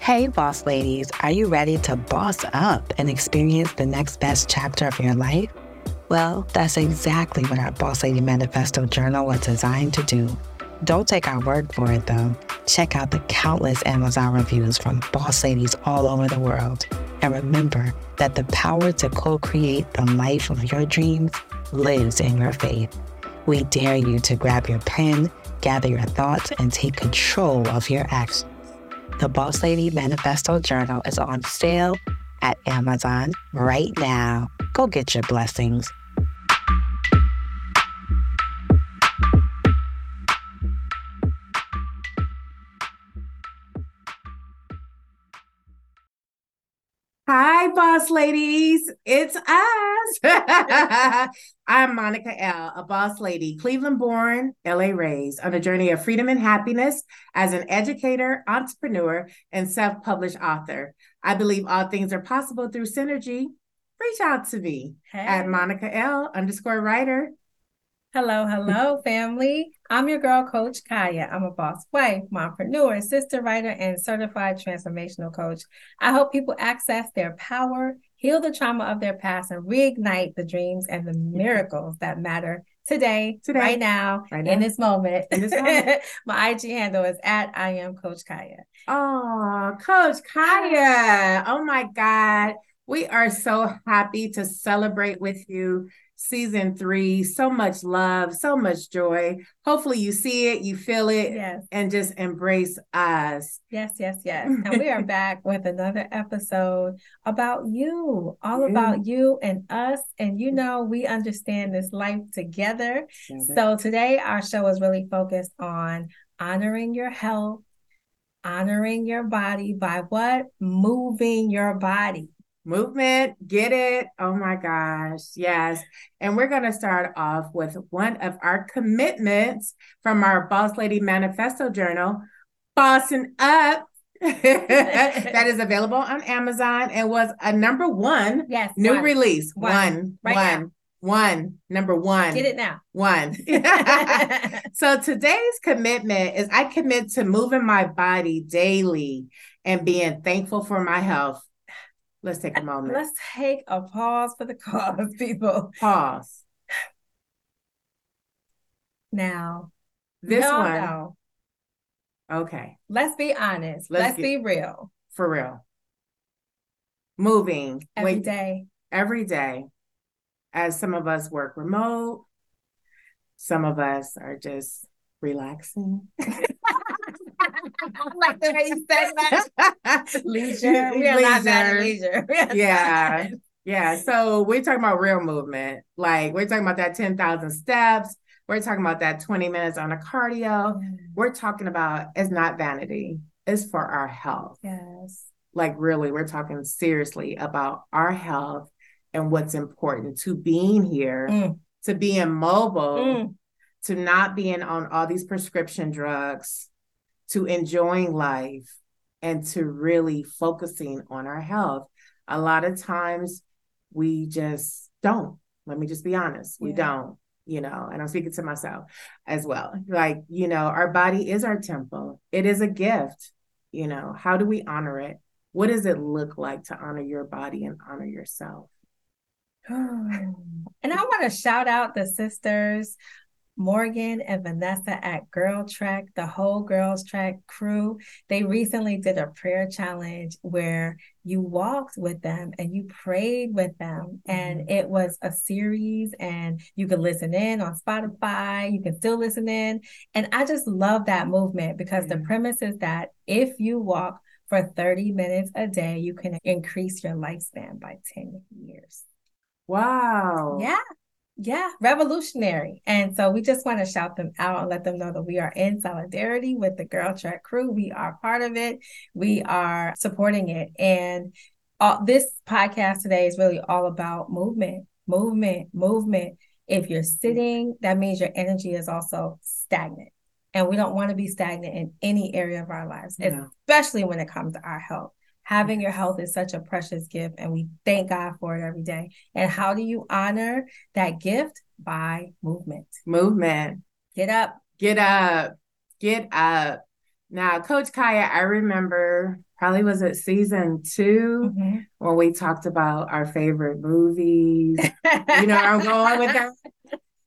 Hey, boss ladies, are you ready to boss up and experience the next best chapter of your life? Well, that's exactly what our Boss Lady Manifesto Journal was designed to do. Don't take our word for it, though. Check out the countless Amazon reviews from boss ladies all over the world. And remember that the power to co create the life of your dreams lives in your faith. We dare you to grab your pen, gather your thoughts, and take control of your actions. The Boss Lady Manifesto Journal is on sale at Amazon right now. Go get your blessings. Hi, boss ladies. It's us. I'm Monica L., a boss lady, Cleveland born, LA raised, on a journey of freedom and happiness as an educator, entrepreneur, and self published author. I believe all things are possible through synergy. Reach out to me hey. at Monica L. underscore writer. Hello, hello, family. I'm your girl, Coach Kaya. I'm a boss wife, mompreneur, sister writer, and certified transformational coach. I help people access their power, heal the trauma of their past, and reignite the dreams and the mm-hmm. miracles that matter today, today right, now, right now, in this moment. In this moment. My IG handle is at I am Coach Kaya. Oh, Coach Kaya. Oh my God. We are so happy to celebrate with you season three. So much love, so much joy. Hopefully, you see it, you feel it, yes. and just embrace us. Yes, yes, yes. and we are back with another episode about you, all about you and us. And you know, we understand this life together. So today, our show is really focused on honoring your health. Honoring your body by what? Moving your body movement get it oh my gosh yes and we're going to start off with one of our commitments from our boss lady manifesto journal bossing up that is available on amazon and was a number one yes new one. release one one, right one. One, number one. Get it now. One. so today's commitment is I commit to moving my body daily and being thankful for my health Let's take a moment. Let's take a pause for the cause, people. Pause. Now, this one. Okay. Let's be honest. Let's, Let's get, be real. For real. Moving every wait, day. Every day. As some of us work remote, some of us are just relaxing. like the way you said that. leisure. We are leisure. not bad at leisure. yeah. Yeah. So we're talking about real movement. Like we're talking about that 10,000 steps. We're talking about that 20 minutes on a cardio. Mm. We're talking about it's not vanity, it's for our health. Yes. Like really, we're talking seriously about our health and what's important to being here, mm. to being mobile, mm. to not being on all these prescription drugs, to enjoying life and to really focusing on our health. A lot of times we just don't. Let me just be honest. We yeah. don't, you know, and I'm speaking to myself as well. Like, you know, our body is our temple, it is a gift. You know, how do we honor it? What does it look like to honor your body and honor yourself? and I want to shout out the sisters Morgan and Vanessa at GirlTrek, the whole Girls Trek crew, they recently did a prayer challenge where you walked with them and you prayed with them. And mm-hmm. it was a series, and you could listen in on Spotify, you can still listen in. And I just love that movement because the premise is that if you walk for 30 minutes a day, you can increase your lifespan by 10 years. Wow. Yeah yeah, revolutionary. And so we just want to shout them out and let them know that we are in solidarity with the GirlTrek crew. We are part of it. We are supporting it. And all, this podcast today is really all about movement, movement, movement. If you're sitting, that means your energy is also stagnant. And we don't want to be stagnant in any area of our lives, especially when it comes to our health having your health is such a precious gift and we thank God for it every day. And how do you honor that gift? By movement. Movement. Get up. Get up. Get up. Now, Coach Kaya, I remember probably was it season 2 mm-hmm. when we talked about our favorite movies. you know, I'm going with that.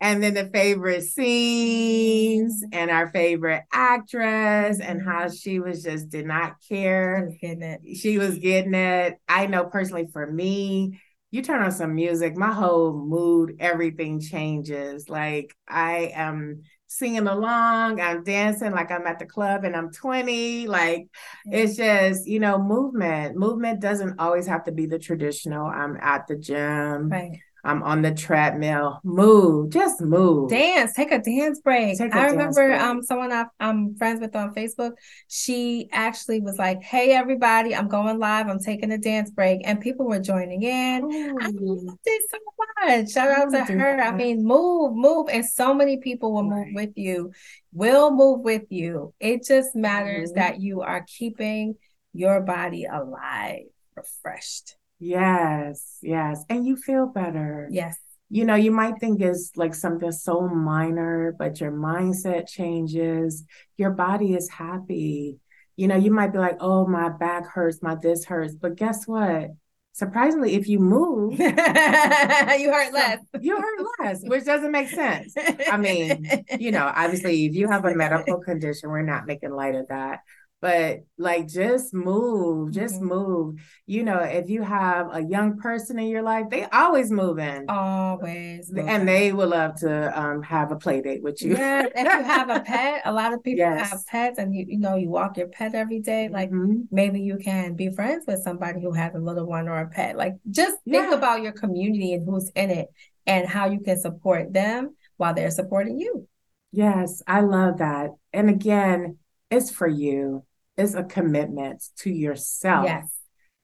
And then the favorite scenes and our favorite actress and mm-hmm. how she was just did not care. Getting it. She was getting it. I know personally for me, you turn on some music, my whole mood, everything changes. Like I am singing along, I'm dancing like I'm at the club and I'm 20. Like it's just, you know, movement. Movement doesn't always have to be the traditional. I'm at the gym. Right. I'm on the treadmill. Move, just move. Dance, take a dance break. A I remember break. um someone I, am friends with on Facebook. She actually was like, "Hey everybody, I'm going live. I'm taking a dance break," and people were joining in. Ooh. I loved it so much. Shout out to her. That. I mean, move, move, and so many people will right. move with you. Will move with you. It just matters mm-hmm. that you are keeping your body alive, refreshed. Yes, yes. And you feel better. Yes. You know, you might think it's like something so minor, but your mindset changes, your body is happy. You know, you might be like, oh, my back hurts, my this hurts. But guess what? Surprisingly, if you move, you hurt less. You hurt less, which doesn't make sense. I mean, you know, obviously, if you have a medical condition, we're not making light of that but like just move just mm-hmm. move you know if you have a young person in your life they always moving always moving. and they would love to um, have a play date with you yeah if you have a pet a lot of people yes. have pets and you you know you walk your pet every day like mm-hmm. maybe you can be friends with somebody who has a little one or a pet like just yeah. think about your community and who's in it and how you can support them while they're supporting you yes i love that and again it's for you. It's a commitment to yourself. Yes.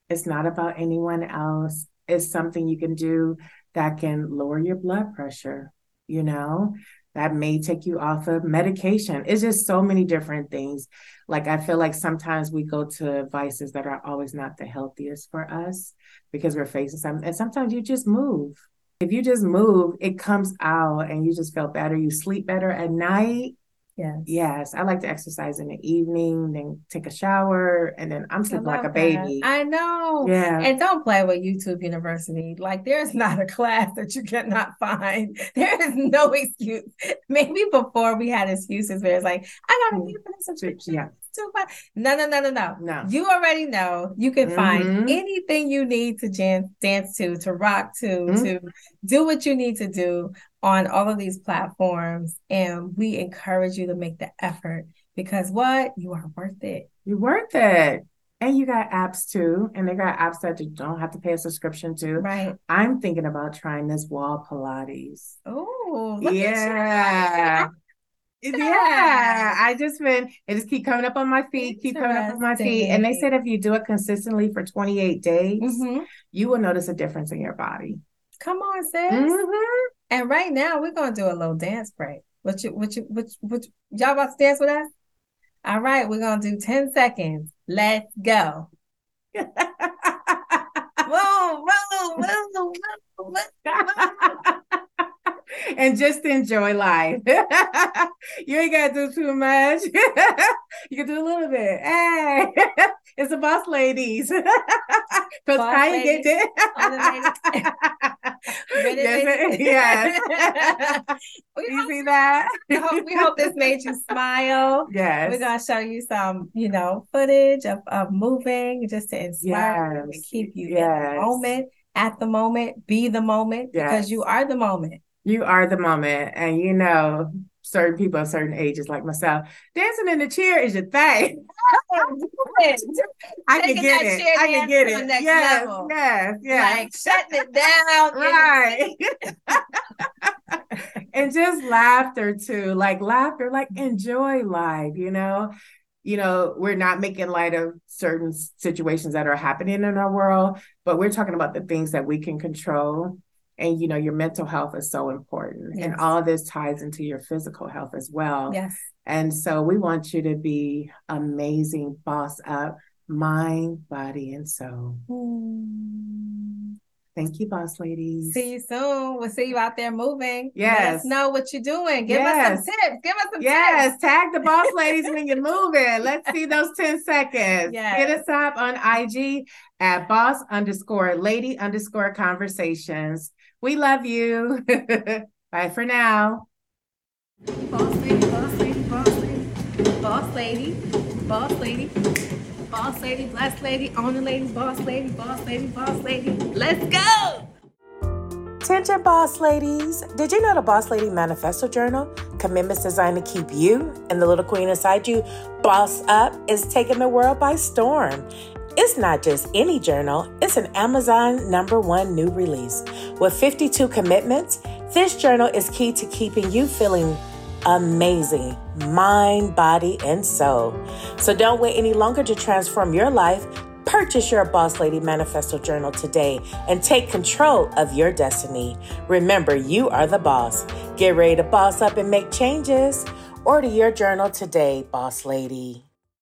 It's not about anyone else. It's something you can do that can lower your blood pressure, you know, that may take you off of medication. It's just so many different things. Like, I feel like sometimes we go to vices that are always not the healthiest for us because we're facing something. And sometimes you just move. If you just move, it comes out and you just feel better. You sleep better at night. Yes. Yes. I like to exercise in the evening, then take a shower, and then I'm sleeping like a baby. That. I know. Yeah. And don't play with YouTube University. Like there's not a class that you cannot find. There is no excuse. Maybe before we had excuses where it's like, I gotta pay for this subscription. Yeah. No, no, no, no, no. No. You already know you can mm-hmm. find anything you need to dance, dance to, to rock to, mm-hmm. to do what you need to do on all of these platforms. And we encourage you to make the effort because what? You are worth it. You're worth it. And you got apps too. And they got apps that you don't have to pay a subscription to. Right. I'm thinking about trying this wall Pilates. Oh, yeah. Yeah, I just been it just keep coming up on my feet, keep coming up on my feet. And they said if you do it consistently for 28 days, mm-hmm. you will notice a difference in your body. Come on, sis. Mm-hmm. And right now we're gonna do a little dance break. What you what you what, what y'all about to dance with us? All right, we're gonna do 10 seconds. Let's go. whoa, whoa, whoa, whoa, whoa and just enjoy life. you ain't gotta do too much. you can do a little bit. Hey, it's the boss ladies. Because I get it. yes, yes. you see that? we, hope, we hope this made you smile. Yes. We're gonna show you some, you know, footage of, of moving just to inspire yes. you and keep you yes. in the moment at the moment, be the moment yes. because you are the moment. You are the moment. And you know, certain people of certain ages like myself, dancing in the chair is your thing. I can get it. I can get it. Yes, level. yes, yes. Like shutting it down. right. and just laughter too. Like laughter, like enjoy life, you know? You know, we're not making light of certain situations that are happening in our world, but we're talking about the things that we can control and you know your mental health is so important yes. and all this ties into your physical health as well yes and so we want you to be amazing boss up mind body and soul mm. Thank you, boss ladies. See you soon. We'll see you out there moving. Yes. Let us know what you're doing. Give Yes. us some tips. Give us some Yes, tips. tag the boss ladies when you're moving. Let's see those 10 seconds. Yes. Hit us up on IG at boss underscore lady underscore conversations. We love you. Bye for now. Boss lady, boss lady, boss lady, boss lady, boss lady, boss lady, blessed lady, owner lady, boss lady, boss lady, boss lady. Let's go. Attention, boss ladies. Did you know the Boss Lady Manifesto Journal, commitments designed to keep you and the little queen inside you boss up, is taking the world by storm? It's not just any journal, it's an Amazon number one new release. With 52 commitments, this journal is key to keeping you feeling amazing mind, body, and soul. So don't wait any longer to transform your life. Purchase your Boss Lady Manifesto Journal today and take control of your destiny. Remember, you are the boss. Get ready to boss up and make changes. Order your journal today, Boss Lady.